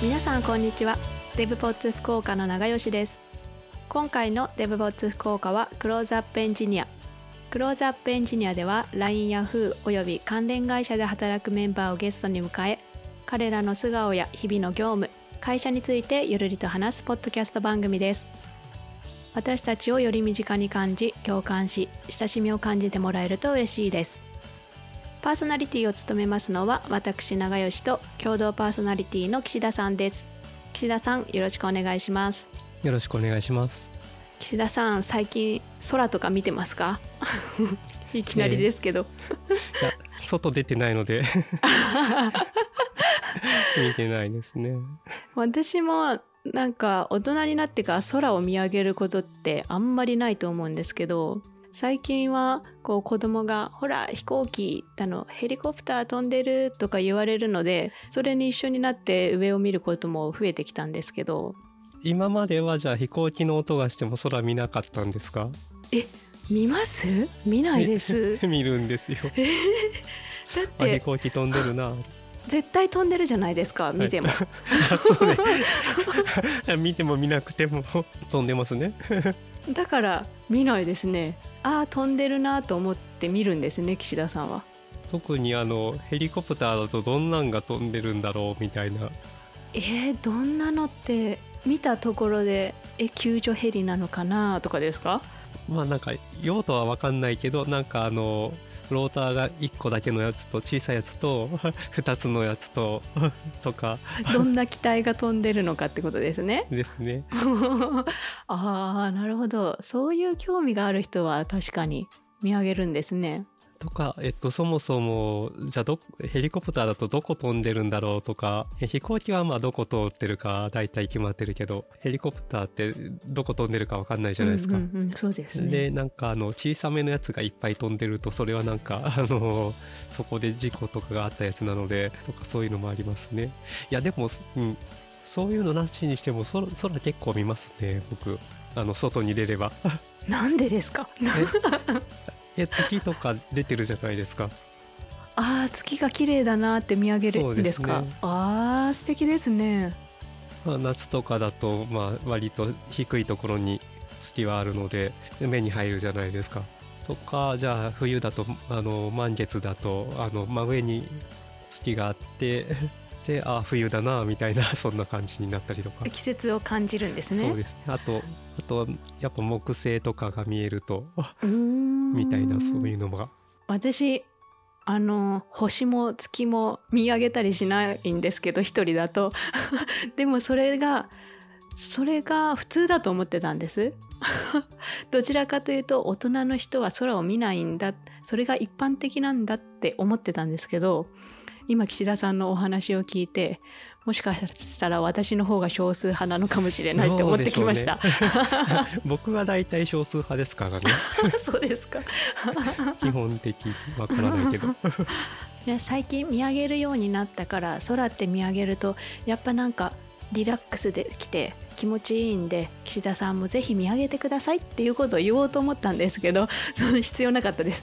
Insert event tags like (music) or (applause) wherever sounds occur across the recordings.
皆さんこんにちは。デブポッツ福岡の長吉です。今回のデブポッツ福岡はクローズアップエンジニアクローズアップエンジニアでは LINE や Yahoo および関連会社で働くメンバーをゲストに迎え彼らの素顔や日々の業務会社についてゆるりと話すポッドキャスト番組です。私たちをより身近に感じ共感し親しみを感じてもらえると嬉しいです。パーソナリティを務めますのは私長吉と共同パーソナリティの岸田さんです。岸田さんよろしくお願いします。よろしくお願いします。岸田さん最近空とか見てますか？(laughs) いきなりですけど、いや外出てないので。(laughs) 見てないですね。私もなんか大人になってから空を見上げることってあんまりないと思うんですけど最近はこう子供が「ほら飛行機だのヘリコプター飛んでる」とか言われるのでそれに一緒になって上を見ることも増えてきたんですけど。今まではじゃあ飛行機の音がしても空見なかったんですか？え見ます？見ないです。(laughs) 見るんですよ。(laughs) だっあ飛て行機飛んでるな。絶対飛んでるじゃないですか見ても、そうね。(laughs) 見ても見なくても飛んでますね。だから見ないですねああ飛んでるなと思って見るんですね岸田さんは。特にあのヘリコプターだとどんなんが飛んでるんだろうみたいな。えー、どんなのって見たところでえ救助ヘリなのかなとかですか？まあなんか用途は分かんないけどなんかあのローターが1個だけのやつと小さいやつと (laughs) 2つのやつと (laughs) とか。どんな機体が飛んでるのかってことですね。(laughs) ですね。ああなるほど。そういう興味がある人は確かに見上げるんですねとか、えっと、そもそもじゃあどヘリコプターだとどこ飛んでるんだろうとかえ飛行機はまあどこ通ってるか大体決まってるけどヘリコプターってどこ飛んでるか分かんないじゃないですか。うんうんうんそうですね。でなんかあの小さめのやつがいっぱい飛んでるとそれはなんか (laughs) あのそこで事故とかがあったやつなのでとかそういうのもありますね。いやでも、うん、そういうのなしにしても空空結構見ますね僕。あの外に出れば。なんでですか？(laughs) え月とか出てるじゃないですか。あー月が綺麗だなって見上げるんですかすねあー素敵ですね。まあ、夏とかだと、まあ、割と低いところに月はあるので目に入るじゃないですか。とかじゃあ冬だとあの満月だとあの真上に月があってであ冬だなみたいな (laughs) そんな感じになったりとか。季節を感じるんですね。そうですね。あとあとはやっぱ木星とかが見えるとみたいなそういうのが。私あの星も月も見上げたりしないんですけど一人だと。(laughs) でもそれがそれが普通だと思ってたんです。(laughs) どちらかというと大人の人は空を見ないんだそれが一般的なんだって思ってたんですけど今岸田さんのお話を聞いてもしかしたら私の方が少数派なのかもしれないって思ってきました。(laughs) 僕は大体少数派ですからね。そうですか。(laughs) 基本的わからないけど。(laughs) ね、最近見上げるようになったから空って見上げるとやっぱなんかリラックスできて気持ちいいんで岸田さんもぜひ見上げてくださいっていうことを言おうと思ったんですけどその必要なかったです。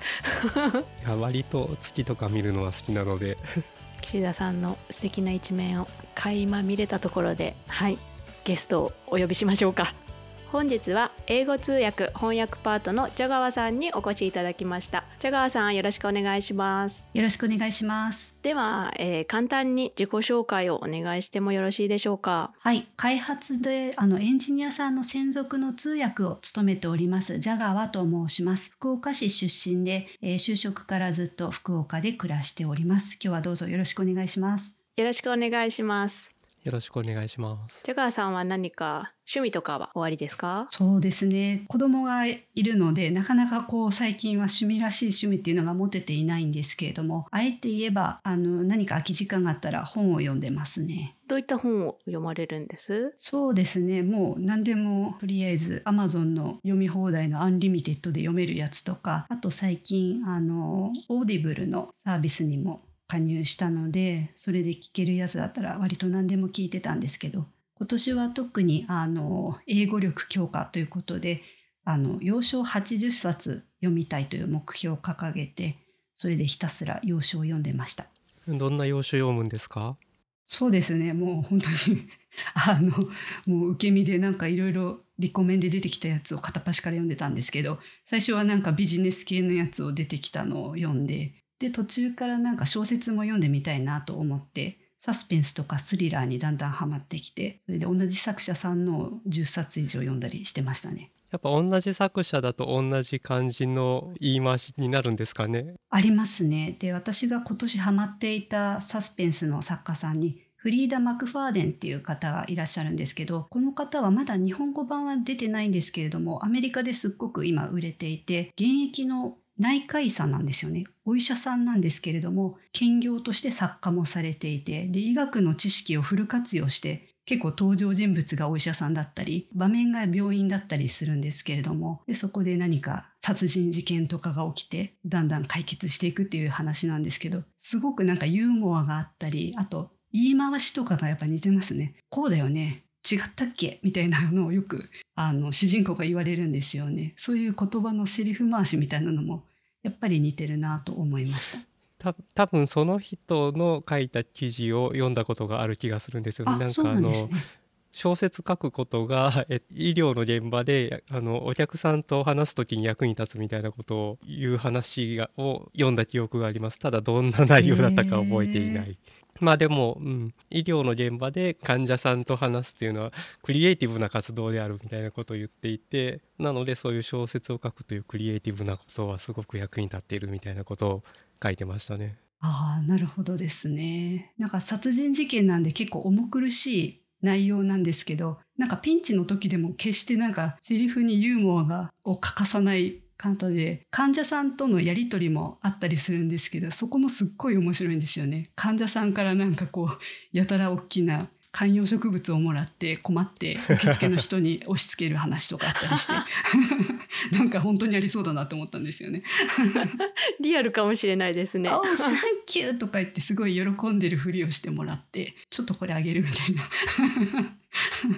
割と月とか見るのは好きなので岸田さんの素敵な一面を垣間見れたところではいゲストをお呼びしましょうか。本日は英語通訳翻訳パートのジャガワさんにお越しいただきましたジャガワさんよろしくお願いしますよろしくお願いします。では、えー簡単に自己紹介をお願いしてもよろしいでしょうか？はい、開発であのエンジニアさんの専属の通訳を務めておりますジャガワと申します。福岡市出身で、えー就職からずっと福岡で暮らしております。今日はどうぞよろしくお願いします。よろしくお願いします。よろしくお願いしますジャガワさんは何か趣味とかはおありですか？そうですね。子供がいるのでなかなかこう最近は趣味らしい趣味っていうのが持てていないんですけれども、あえて言えばあの何か空き時間があったら本を読んでますね。どういった本を読まれるんです？そうですねもう何でもとりあえず Amazon の読み放題のアンリミテッドで読めるやつとかあと最近あの Audible のサービスにも加入したのでそれで聞けるやつだったら割と何でも聞いてたんですけど今年は特にあの英語力強化ということであの要所80冊読みたいという目標を掲げてそれでひたすら要所を読んでました。どんな要所読むんですか？そうですねもう本当に (laughs) あのもう受け身でなんかいろいろリコメンで出てきたやつを片っ端から読んでたんですけど最初はなんかビジネス系のやつを出てきたのを読んでで途中からなんか小説も読んでみたいなと思ってサスペンスとかスリラーにだんだんハマってきてそれで同じ作者さんの10冊以上読んだりしてましたね。やっぱ同じ作者だと同じ感じの言い回しになるんですかね？ありますね。で私が今年ハマっていたサスペンスの作家さんにフリーダ・マクファーデンっていう方がいらっしゃるんですけどこの方はまだ日本語版は出てないんですけれどもアメリカですっごく今売れていて現役の内科医さんなんですよねお医者さんなんですけれども兼業として作家もされていてで医学の知識をフル活用して結構登場人物がお医者さんだったり場面が病院だったりするんですけれどもでそこで何か殺人事件とかが起きてだんだん解決していくっていう話なんですけどすごくなんかユーモアがあったりあと言い回しとかがやっぱ似てますね。こうだよね違ったっけ？みたいなのをよくあの主人公が言われるんですよね。そういう言葉のセリフ回しみたいなのもやっぱり似てるなと思いました。た多分その人の書いた記事を読んだことがある気がするんですよね。あなんそうなんですね。小説書くことがえ医療の現場であのお客さんと話す時に役に立つみたいなことを言う話がを読んだ記憶がありますただどんな内容だったか覚えていない。まあでも、うん、医療の現場で患者さんと話すっていうのはクリエイティブな活動であるみたいなことを言っていてなのでそういう小説を書くというクリエイティブなことはすごく役に立っているみたいなことを書いてましたね。ああなるほどですね。なんか殺人事件なんで結構重苦しい内容なんですけどなんかピンチの時でも決してなんかセリフにユーモアがを欠かさない方で患者さんとのやり取りもあったりするんですけどそこもすっごい面白いんですよね。患者さんからなんかこうやたら大きな観葉植物をもらって困って受付の人に押し付ける話とかあったりして (laughs) なんか本当にありそうだなと思ったんですよね。(laughs) リアルかもしれないですね。サンキューとか言ってすごい喜んでるふりをしてもらってちょっとこれあげるみたいな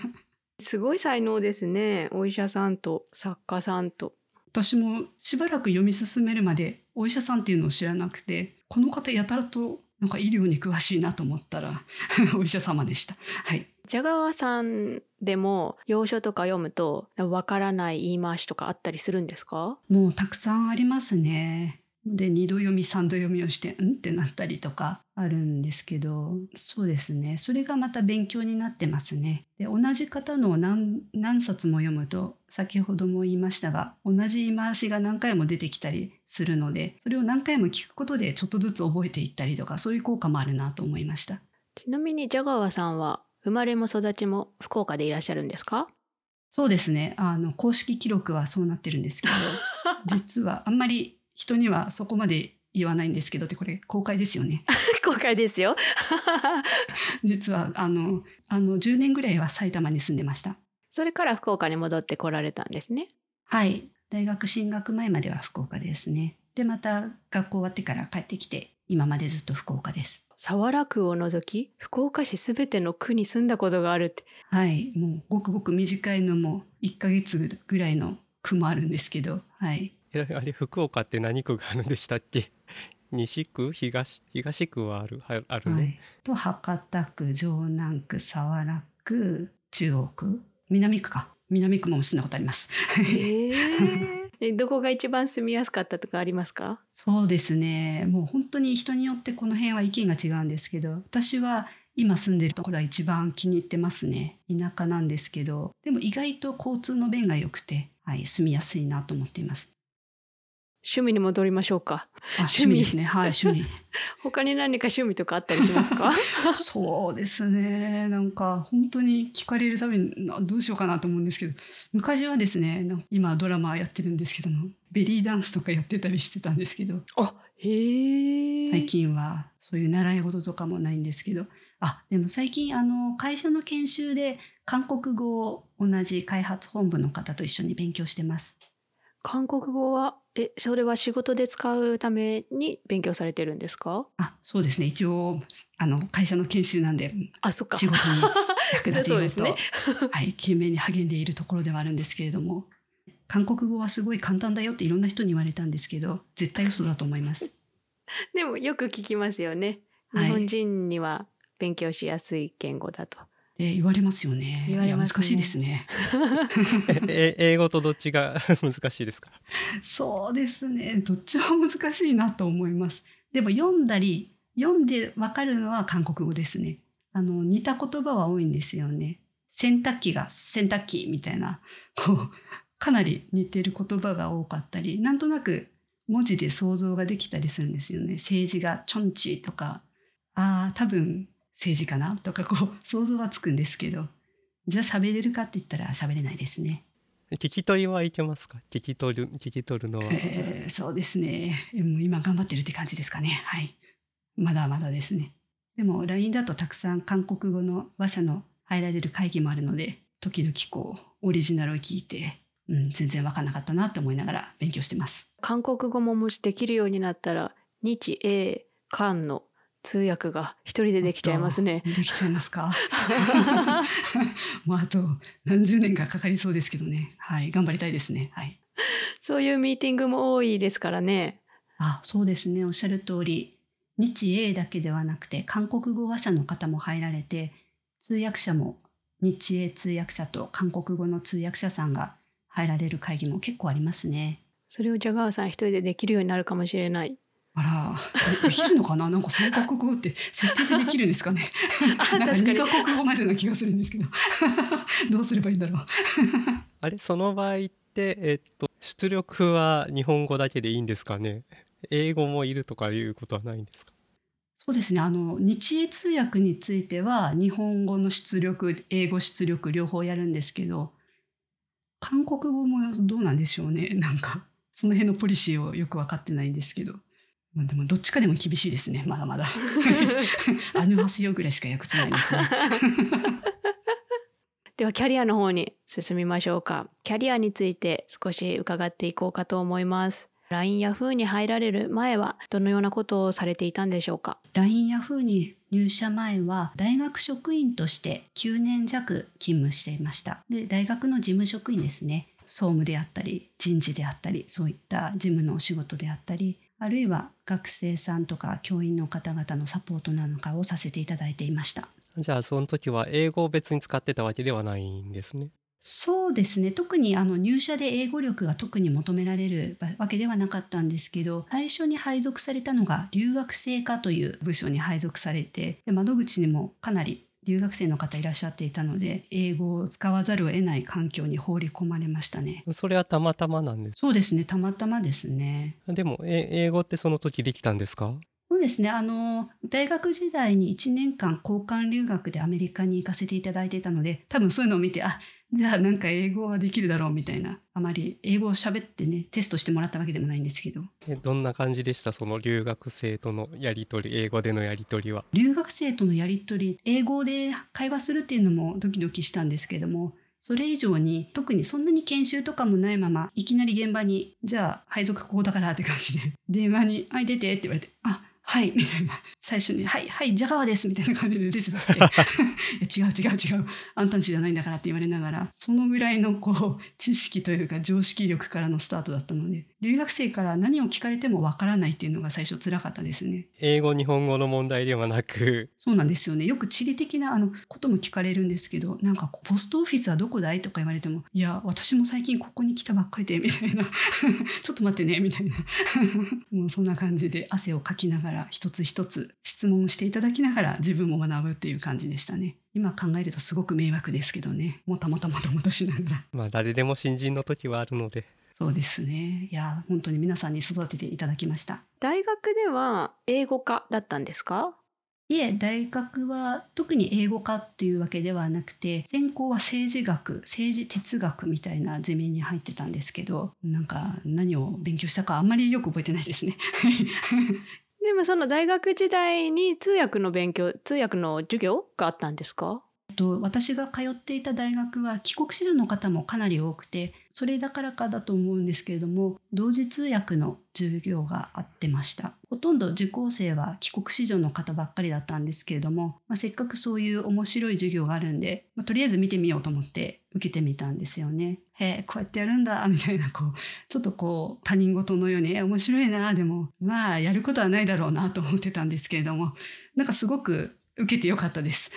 (laughs) すごい才能ですね。お医者さんと作家さんと。私もしばらく読み進めるまでお医者さんっていうのを知らなくてこの方やたらとなんか医療に詳しいなと思ったら (laughs) お医者様でした。はい。ジャガワさんでも洋書とか読むとわからない言い回しとかあったりするんですか？もうたくさんありますね。で2度読み3度読みをしてんってなったりとかあるんですけどそうですねそれがまた勉強になってますね。で同じ方の何何冊も読むと先ほども言いましたが同じ言い回しが何回も出てきたりするのでそれを何回も聞くことでちょっとずつ覚えていったりとかそういう効果もあるなと思いました。ちなみにジャガワさんは生まれも育ちも福岡でいらっしゃるんですか？そうですねあの公式記録はそうなってるんですけど (laughs) 実はあんまり人にはそこまで言わないんですけどってこれ公開ですよね。(laughs) 公開ですよ。(laughs) 実はあのあの10年ぐらいは埼玉に住んでました。それから福岡に戻ってこられたんですね。はい。大学進学前までは福岡ですね。でまた学校終わってから帰ってきて今までずっと福岡です。早良区を除き福岡市すべての区に住んだことがあるって。はい。もうごくごく短いのも1ヶ月ぐらいの区もあるんですけどはいえあれ福岡って何区があるんでしたっけ？(laughs) 西区？東東区はあるはあるね、はい、と博多区城南区早良区中央区南区か。南区も住んだことあります。へ (laughs) えどこが一番住みやすかったとかありますか？そうですね。もう本当に人によってこの辺は意見が違うんですけど私は今住んでるところが一番気に入ってますね。田舎なんですけどでも意外と交通の便が良くて、はい、住みやすいなと思っています趣味に戻りましょうか。あ趣味。ですね。はい趣味。(laughs) 他に何か趣味とかあったりしますか？(laughs) そうですね。なんか本当に聞かれるためになどうしようかなと思うんですけど。昔はですね今ドラマやってるんですけどもベリーダンスとかやってたりしてたんですけど。あへえ最近はそういう習い事とかもないんですけど。あでも最近あの会社の研修で韓国語を同じ開発本部の方と一緒に勉強してます。韓国語はえそれは仕事で使うために勉強されてるんですか？あそうですね。一応あの会社の研修なんであそっか。仕事に役立てよ (laughs) うとね。はい、懸命に励んでいるところではあるんですけれども韓国語はすごい簡単だよっていろんな人に言われたんですけど絶対嘘だと思います。(laughs) でもよく聞きますよね。はい。日本人には勉強しやすい言語だと。え言われますよね。言われますね難しいですね。(laughs) え英語とどっちが (laughs) 難しいですか？そうですね。どっちも難しいなと思います。でも読んだり読んでわかるのは韓国語ですね。あの似た言葉は多いんですよね。洗濯機が洗濯機みたいなこうかなり似てる言葉が多かったり、なんとなく文字で想像ができたりするんですよね。政治がチョンチーとか、ああ多分政治かな？とかこう想像はつくんですけど、じゃあ喋れるかって言ったら喋れないですね。聞き取りはいけますか？聞き取る聞き取るのはえーそうですね。もう今頑張ってるって感じですかね。はい。まだまだですね。でも LINE だとたくさん韓国語の話者の入られる会議もあるので、時々こうオリジナルを聞いて、うん、全然分かんなかったなって思いながら勉強してます。韓国語ももしできるようになったら日英韓の通訳が一人でできちゃいますね。できちゃいますか？(laughs) もうあと何十年かかかりそうですけどね。はい、頑張りたいですね。はい。そういうミーティングも多いですからね。あ、そうですね。おっしゃる通り、日英だけではなくて韓国語話者の方も入られて、通訳者も日英通訳者と韓国語の通訳者さんが入られる会議も結構ありますね。それをジャガーさん一人でできるようになるかもしれない。あら、できるのかな？(laughs) なんか三カ国語って設定でできるんですかね？あなんか二カ国語までな気がするんですけど。(laughs) どうすればいいんだろう？(laughs) あれ？その場合ってえっと出力は日本語だけでいいんですかね？英語もいるとかいうことはないんですか？そうですね。あの日英通訳については日本語の出力、英語出力両方やるんですけど、韓国語もどうなんでしょうね？なんかその辺のポリシーをよく分かってないんですけど。まあでもどっちかでも厳しいですね。まだまだ。(laughs) アヌハセヨぐらいしか訳せないですね。(laughs) ではキャリアの方に進みましょうか。キャリアについて少し伺っていこうかと思います。LINE や Yahoo に入られる前はどのようなことをされていたんでしょうか？LINE ヤフーに入社前は大学職員として9年弱勤務していました。で、大学の事務職員ですね。総務であったり、人事であったり、そういった事務のお仕事であったり、あるいは学生さんとか教員の方々のサポートなんかをさせていただいていました。じゃあその時は英語を別に使ってたわけではないんですねそうですね特にあの入社で英語力が特に求められるわけではなかったんですけど最初に配属されたのが留学生課という部署に配属されてで窓口にもかなり留学生の方いらっしゃっていたので英語を使わざるを得ない環境に放り込まれましたね。それはたまたまなんですそうですねたまたまですね。でもえ英語ってその時できたんですか？そうですね。あの大学時代に1年間交換留学でアメリカに行かせていただいていたので多分そういうのを見てあじゃあなんか英語はできるだろうみたいなあまり英語を喋ってねテストしてもらったわけでもないんですけど。えどんな感じでした？その留学生とのやり取り英語でのやり取りは？留学生とのやり取り英語で会話するっていうのもドキドキしたんですけどもそれ以上に特にそんなに研修とかもないままいきなり現場にじゃあ配属ここだからって感じで電話に「はい出て」って言われて「あはい」みたいな最初に「はいはいジャガワです」みたいな感じで出てたって (laughs) 違う違う違うあんたんちじゃないんだからって言われながらそのぐらいのこう知識というか常識力からのスタートだったので留学生から何を聞かれてもわからないっていうのが最初辛かったですね。英語日本語の問題ではなくそうなんですよね。よく地理的なあのことも聞かれるんですけど、なんかこうポストオフィスはどこだいとか言われても、いや、私も最近ここに来たばっかりで、みたいな。(laughs) ちょっと待ってね、みたいな。(laughs) もうそんな感じで汗をかきながら一つ一つ質問していただきながら自分も学ぶっていう感じでしたね。今考えるとすごく迷惑ですけどね。もたもたもたもたしながら。まあ誰でも新人の時はあるのでそうですね。いや、本当に皆さんに育てていただきました。大学では英語科だったんですか？いえ大学は特に英語科っていうわけではなくて専攻は政治学政治哲学みたいなゼミに入ってたんですけどなんか何を勉強したかあんまりよく覚えてないですね。でもその大学時代に通訳の勉強通訳の授業があったんですか？と私が通っていた大学は帰国子女の方もかなり多くてそれだからかだと思うんですけれども同時通訳の授業があってましたほとんど受講生は帰国子女の方ばっかりだったんですけれども、まあ、せっかくそういう面白い授業があるんで、まあ、とりあえず見てみようと思って受けてみたんですよね。へえこうやってやるんだみたいなこうちょっとこう他人事のように面白いなでもまあやることはないだろうなと思ってたんですけれどもなんかすごく受けてよかったです。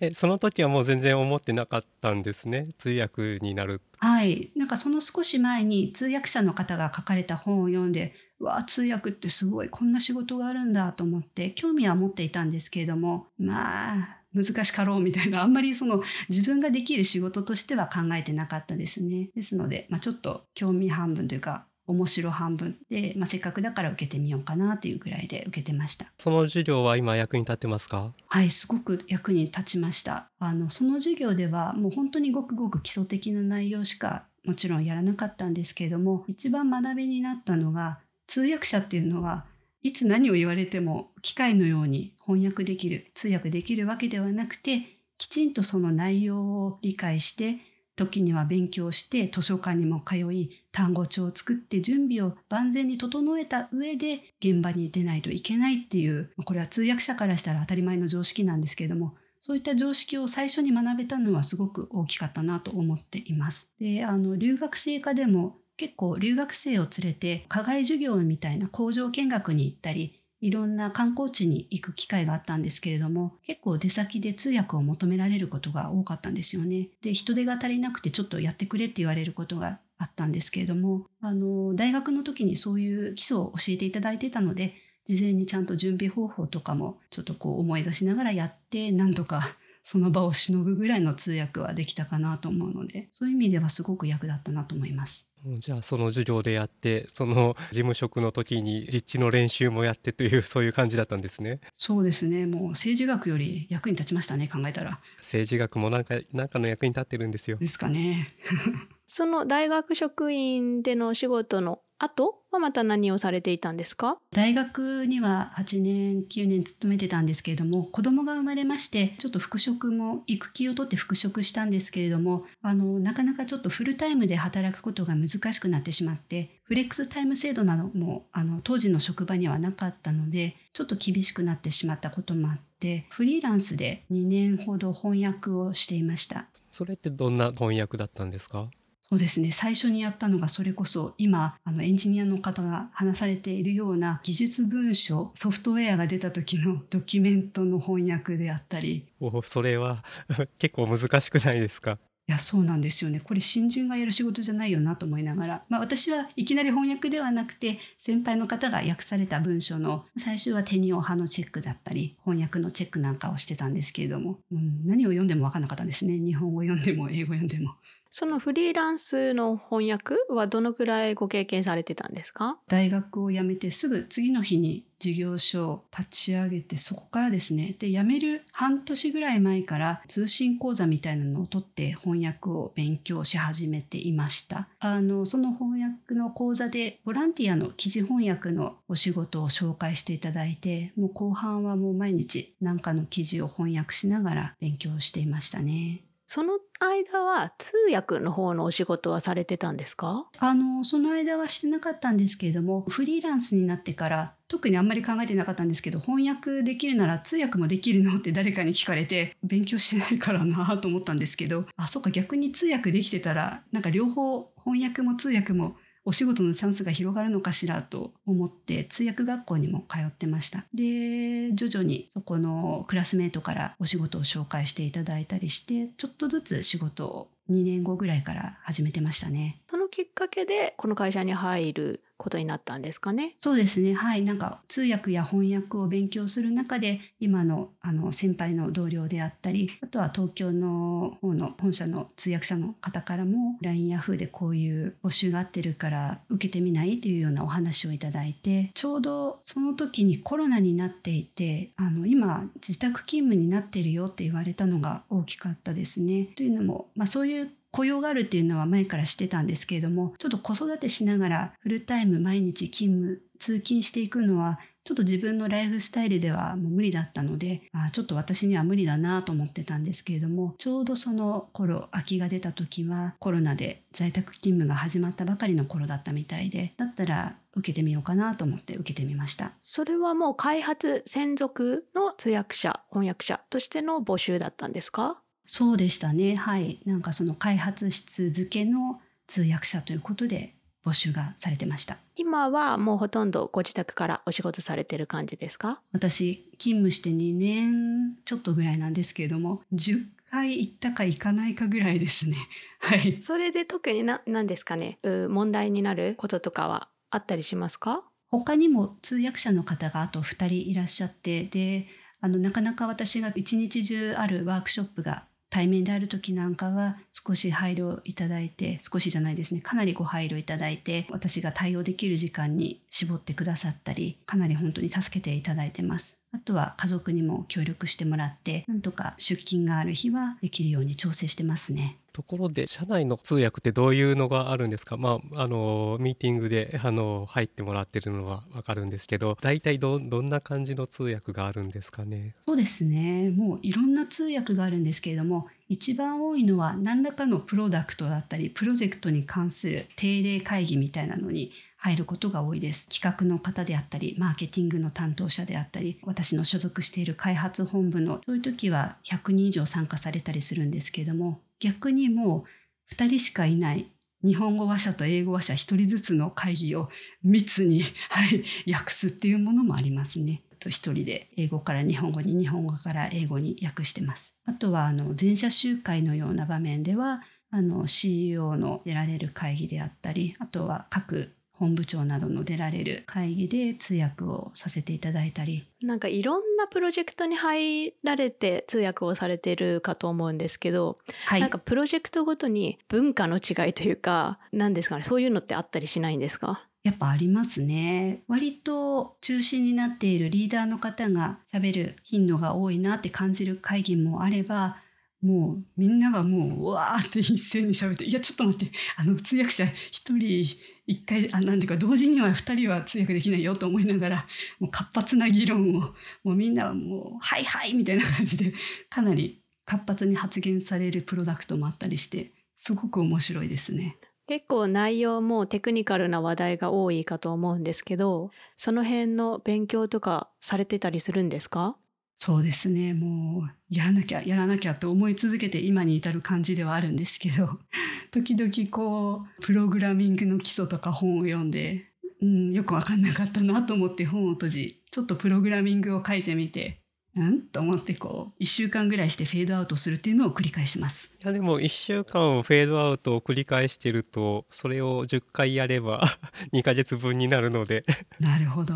えその時はもう全然思ってなかったんですね？通訳になる。はい、なんかその少し前に通訳者の方が書かれた本を読んでわあ通訳ってすごいこんな仕事があるんだと思って興味は持っていたんですけれどもまあ難しかろうみたいなあんまりその自分ができる仕事としては考えてなかったですね。ですので、まあ、ちょっと興味半分というか面白半分で、まあ、せっかくだから受けてみようかなというぐらいで受けてました。その授業は今役に立ってますか？はい、すごく役に立ちました。あのその授業ではもう本当にごくごく基礎的な内容しかもちろんやらなかったんですけれども、一番学びになったのが通訳者っていうのはいつ何を言われても機械のように翻訳できる、通訳できるわけではなくて、きちんとその内容を理解して、時には勉強して図書館にも通い単語帳を作って準備を万全に整えた上で現場に出ないといけないっていうこれは通訳者からしたら当たり前の常識なんですけれどもそういった常識を最初に学べたのはすごく大きかったなと思っています。であの留学生科でも結構留学生を連れて課外授業みたいな工場見学に行ったりいろんな観光地に行く機会があったんですけれども結構出先で通訳を求められることが多かったんですよね。で人手が足りなくてちょっとやってくれって言われることがあったんですけれどもあの大学の時にそういう基礎を教えていただいてたので事前にちゃんと準備方法とかもちょっとこう思い出しながらやってなんとかその場をしのぐぐらいの通訳はできたかなと思うのでそういう意味ではすごく役立ったなと思います。じゃあその授業でやってその事務職の時に実地の練習もやってというそういう感じだったんですねそうですねもう政治学より役に立ちましたね考えたら政治学もなんかなんかの役に立ってるんですよですかね。(laughs) その大学職員での仕事の後はまた何をされていたんですか？大学には8年9年勤めてたんですけれども子供が生まれましてちょっと復職も育休を取って復職したんですけれどもあのなかなかちょっとフルタイムで働くことが難しくなってしまってフレックスタイム制度などもあの当時の職場にはなかったのでちょっと厳しくなってしまったこともあってフリーランスで2年ほど翻訳をしていました。それってどんな翻訳だったんですか？そうですね。最初にやったのがそれこそ今あのエンジニアの方が話されているような技術文書ソフトウェアが出た時の (laughs) ドキュメントの翻訳であったり。おそれは (laughs) 結構難しくないですか？いやそうなんですよね。これ新人がやる仕事じゃないよなと思いながら、まあ、私はいきなり翻訳ではなくて先輩の方が訳された文書の最終は手にお派のチェックだったり翻訳のチェックなんかをしてたんですけれども、うん、何を読んでも分からなかったんですね。日本語読んでも英語読んでも。そのフリーランスの翻訳はどのくらいご経験されてたんですか？大学を辞めてすぐ次の日に事業所を立ち上げてそこからですね。で辞める半年ぐらい前から通信講座みたいなのを取って翻訳を勉強し始めていました。あのその翻訳の講座でボランティアの記事翻訳のお仕事を紹介していただいてもう後半はもう毎日何かの記事を翻訳しながら勉強していましたね。その間は通訳の方のお仕事はされてたんですか？あのその間はしてなかったんですけれどもフリーランスになってから特にあんまり考えてなかったんですけど翻訳できるなら通訳もできるのって誰かに聞かれて勉強してないからなと思ったんですけどあそっか逆に通訳できてたらなんか両方翻訳も通訳もお仕事のチャンスが広がるのかしらと思って通訳学校にも通ってました。で徐々にそこのクラスメートからお仕事を紹介していただいたりしてちょっとずつ仕事を2年後ぐらいから始めてましたね。そのきっかけでこの会社に入ることになったんですかね？そうですね。はい。なんか通訳や翻訳を勉強する中で今のあの先輩の同僚であったりあとは東京の方の本社の通訳者の方からも LINE ヤフーでこういう募集があってるから受けてみないというようなお話をいただいてちょうどその時にコロナになっていてあの今自宅勤務になってるよって言われたのが大きかったですね。というのも、まあ、そういう雇用があるっていうのは前からしてたんですけれどもちょっと子育てしながらフルタイム毎日勤務通勤していくのはちょっと自分のライフスタイルではもう無理だったのであちょっと私には無理だなと思ってたんですけれどもちょうどその頃空きが出た時はコロナで在宅勤務が始まったばかりの頃だったみたいでだったら受けてみようかなと思って受けてみました。それはもう開発専属の通訳者翻訳者としての募集だったんですか？そうでしたね。はい。なんかその開発室付けの通訳者ということで募集がされてました。今はもうほとんどご自宅からお仕事されてる感じですか？私勤務して2年ちょっとぐらいなんですけれども10回行ったか行かないかぐらいですね。(laughs) はい。それで特にな何ですかね？う問題になることとかはあったりしますか？他にも通訳者の方があと2人いらっしゃってであのなかなか私が一日中あるワークショップが対面である時なんかは少し配慮いただいて少しじゃないですね。かなりご配慮いただいて私が対応できる時間に絞ってくださったりかなり本当に助けていただいてます。あとは家族にも協力してもらってなんとか出勤がある日はできるように調整してますね。ところで社内の通訳ってどういうのがあるんですか？まああのミーティングであの入ってもらってるのはわかるんですけど大体どどんな感じの通訳があるんですかね？そうですね。もういろんな通訳があるんですけれども一番多いのは何らかのプロダクトだったりプロジェクトに関する定例会議みたいなのに入ることが多いです。企画の方であったりマーケティングの担当者であったり私の所属している開発本部のそういう時は100人以上参加されたりするんですけれども逆にもう2人しかいない日本語話者と英語話者1人ずつの会議を密に、(laughs) はい、訳すっていうものもありますね。と一人で英語から日本語に日本語から英語に訳してます。あとはあの全社集会のような場面ではあの CEO の出られる会議であったりあとは各本部長などの出られる会議で通訳をさせていただいたり。なんかいろんなプロジェクトに入られて通訳をされてるかと思うんですけど、はい、なんかプロジェクトごとに文化の違いというか何ですかねそういうのってあったりしないんですか？やっぱありますね。割と中心になっているリーダーの方が喋る頻度が多いなって感じる会議もあればもうみんながもううわーって一斉に喋って「いやちょっと待ってあの通訳者一人一回あなんていうか同時には2人は通訳できないよと思いながらもう活発な議論をもうみんなはもう「はいはい」みたいな感じでかなり活発に発言されるプロダクトもあったりしてすごく面白いですね。結構内容もテクニカルな話題が多いかと思うんですけどその辺の勉強とかされてたりするんですか？そうですね。もうやらなきゃやらなきゃと思い続けて今に至る感じではあるんですけど (laughs) 時々こうプログラミングの基礎とか本を読んで、うん、よく分かんなかったなと思って本を閉じちょっとプログラミングを書いてみてうん？と思ってこう1週間ぐらいしてフェードアウトするっていうのを繰り返してます。いやでも1週間フェードアウトを繰り返してるとそれを10回やれば (laughs) 2ヶ月分になるので。なるほど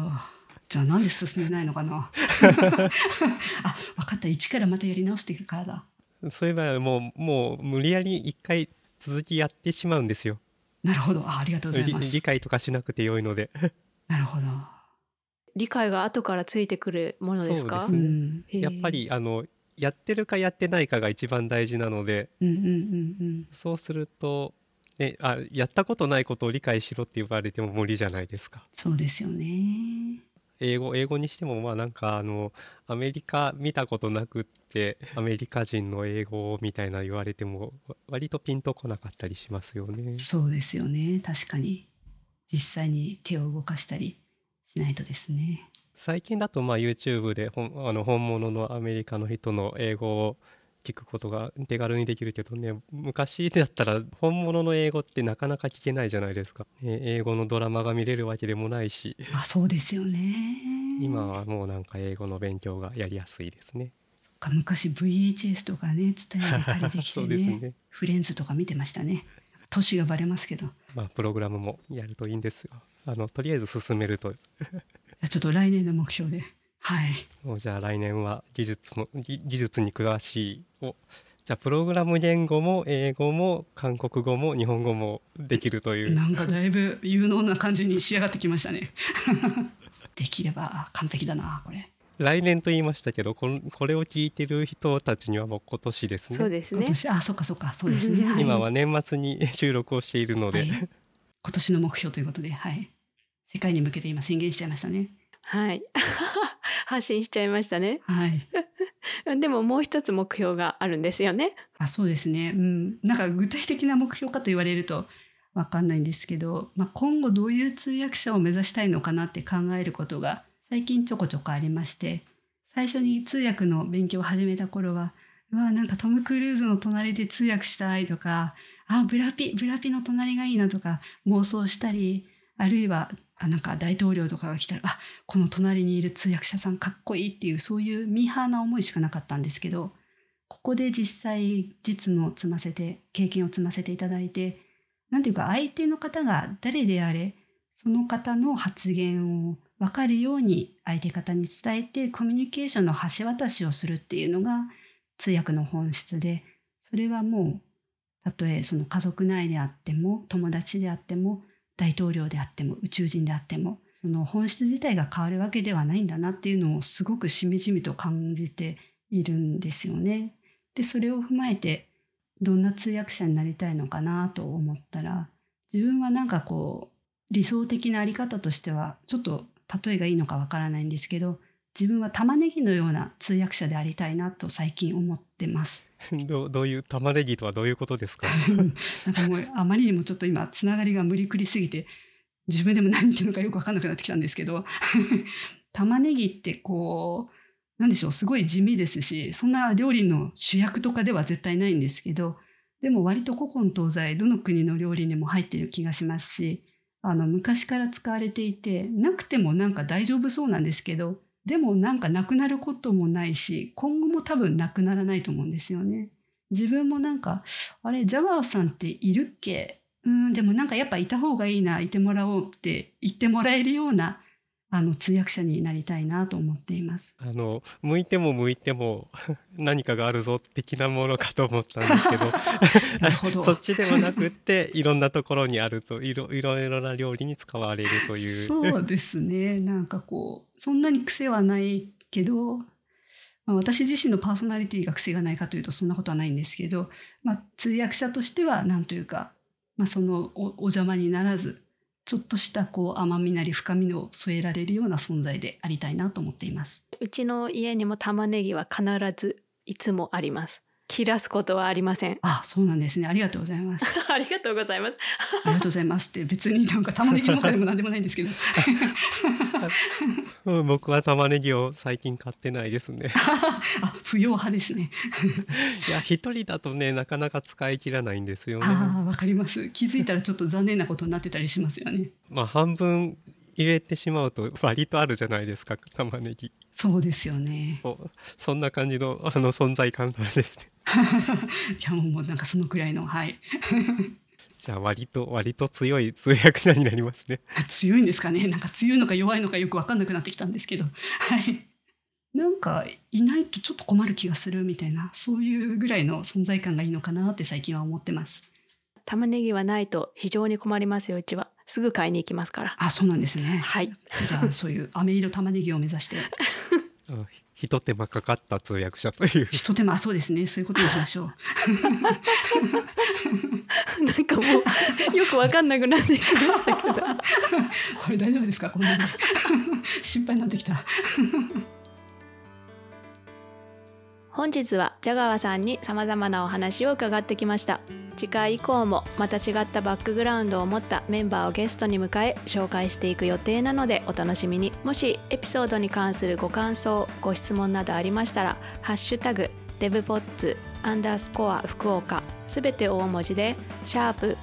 じゃあなんで進めないのかな。(laughs) あ分かった。一からまたやり直していくからだ。そういえばもうもう無理やり一回続きやってしまうんですよ。なるほど。あありがとうございます。理解とかしなくてよいので。(laughs) なるほど。理解が後からついてくるものですか？そうですね、やっぱりあのやってるかやってないかが一番大事なので、うんうんうんうん、そうするとね、あやったことないことを理解しろって言われても無理じゃないですか。そうですよね英語英語にしてもまあなんかあのアメリカ見たことなくってアメリカ人の英語みたいな言われても割とピンとこなかったりしますよね。そうですよね確かに実際に手を動かしたりしないとですね。最近だとまあ YouTube でほあの本物のアメリカの人の英語を聞くことが手軽にできるけどね。昔だったら本物の英語ってなかなか聞けないじゃないですか、え英語のドラマが見れるわけでもないし。あそうですよね。今はもうなんか英語の勉強がやりやすいですね。か昔 VHS とかね伝えで借りてきてね (laughs) ね。フレンズとか見てましたね。年がバレますけど。まあプログラムもやるといいんですよ。あのとりあえず進めると。(laughs) ちょっと来年の目標ではい。もうじゃあ来年は技術も技術に詳しいをじゃあプログラム言語も英語も韓国語も日本語もできるという。なんかだいぶ有能な感じに仕上がってきましたね。(laughs) できれば完璧だなこれ。来年と言いましたけどここれを聞いてる人たちにはもう今年ですね。そうですね。あそっかそっかそうですね、(laughs) 今は年末に収録をしているので、はい、今年の目標ということではい。世界に向けて今宣言しちゃいましたねはい。(laughs) 発信しちゃいましたね。はい。(laughs) でももう一つ目標があるんですよね。あそうですね。うん。なんか具体的な目標かと言われるとわかんないんですけど、まあ、今後どういう通訳者を目指したいのかなって考えることが最近ちょこちょこありまして最初に通訳の勉強を始めた頃はうわなんかトム・クルーズの隣で通訳したいとかあブラピブラピの隣がいいなとか妄想したりあるいはあなんか大統領とかが来たらあこの隣にいる通訳者さんかっこいいっていうそういうミーハーな思いしかなかったんですけどここで実際実務を積ませて経験を積ませていただいて何ていうか相手の方が誰であれその方の発言を分かるように相手方に伝えてコミュニケーションの橋渡しをするっていうのが通訳の本質でそれはもうたとえその家族内であっても友達であっても大統領であっても宇宙人であってもその本質自体が変わるわけではないんだなっていうのをすごくしみじみと感じているんですよね。でそれを踏まえてどんな通訳者になりたいのかなと思ったら自分はなんかこう理想的なあり方としてはちょっと例えがいいのかわからないんですけど自分は玉ねぎのような通訳者でありたいなと最近思ってます。(laughs) どどういう玉ねぎとはどういうことですか？(laughs) なんかもうあまりにもちょっと今つながりが無理くりすぎて自分でも何言ってるのかよく分かんなくなってきたんですけど (laughs) 玉ねぎってこう何でしょうすごい地味ですしそんな料理の主役とかでは絶対ないんですけどでも割と古今東西どの国の料理にも入ってる気がしますしあの昔から使われていてなくてもなんか大丈夫そうなんですけどでもなんかなくなることもないし今後も多分なくならないと思うんですよね。自分もなんかあれジャワーさんっているっけ？うんでもなんかやっぱいた方がいいないてもらおうって言ってもらえるようなあの通訳者になりたいなと思っています。あの向いても向いても (laughs) 何かがあるぞ的なものかと思ったんですけど (laughs) なるほど (laughs) そっちではなくっていろんなところにあるといろいろいろな料理に使われるという。そうですねなんかこうそんなに癖はないけど、まあ、私自身のパーソナリティが癖がないかというとそんなことはないんですけど、まあ、通訳者としては何というか、まあ、そのおお邪魔にならずちょっとしたこう甘みなり深みを添えられるような存在でありたいなと思っています。うちの家にも玉ねぎは必ずいつもあります。切らすことはありません。あ、そうなんですね。ありがとうございます。(laughs) ありがとうございます。(laughs) ありがとうございますって別になんか玉ねぎ農家でも何でもないんですけど。うん、僕は玉ねぎを最近買ってないですね。(laughs) あ、不要派ですね。いや、一人だとね、なかなか使い切らないんですよね。ああ、わかります。気づいたらちょっと残念なことになってたりしますよね。まあ、半分入れてしまうと割とあるじゃないですか玉ねぎそうですよねそんな感じのあの存在感なんですね (laughs) いやもうなんかそのくらいのはい。(laughs) じゃあ割と割と強い通訳者になりますね。強いんですかね？なんか強いのか弱いのかよく分かんなくなってきたんですけど。はい。なんかいないとちょっと困る気がするみたいなそういうぐらいの存在感がいいのかなって最近は思ってます。玉ねぎはないと非常に困りますようちはすぐ買いに行きますから。あそうなんですね。はい。じゃあそういう飴色玉ねぎを目指して (laughs) ひと手間かかった通訳者という。ひと手間そうですね。そういうことにしましょう。(laughs) なんかもうよくわかんなくなってきましたけど。(laughs) これ大丈夫ですか？この (laughs) 心配になってきた本日はジャガワさんに様々なお話を伺ってきました。次回以降もまた違ったバックグラウンドを持ったメンバーをゲストに迎え紹介していく予定なのでお楽しみに。もしエピソードに関するご感想ご質問などありましたら「ハッシュタグデブポッツアンダースコア福岡」すべて大文字で「シャープ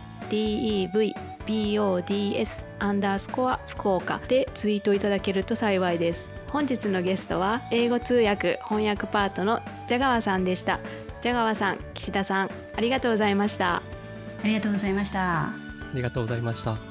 DEVBODS アンダースコア福岡」でツイートいただけると幸いです。本日のゲストは英語通訳翻訳パートのジャガワさんでした。ジャガワさん岸田さんありがとうございました。ありがとうございました。ありがとうございました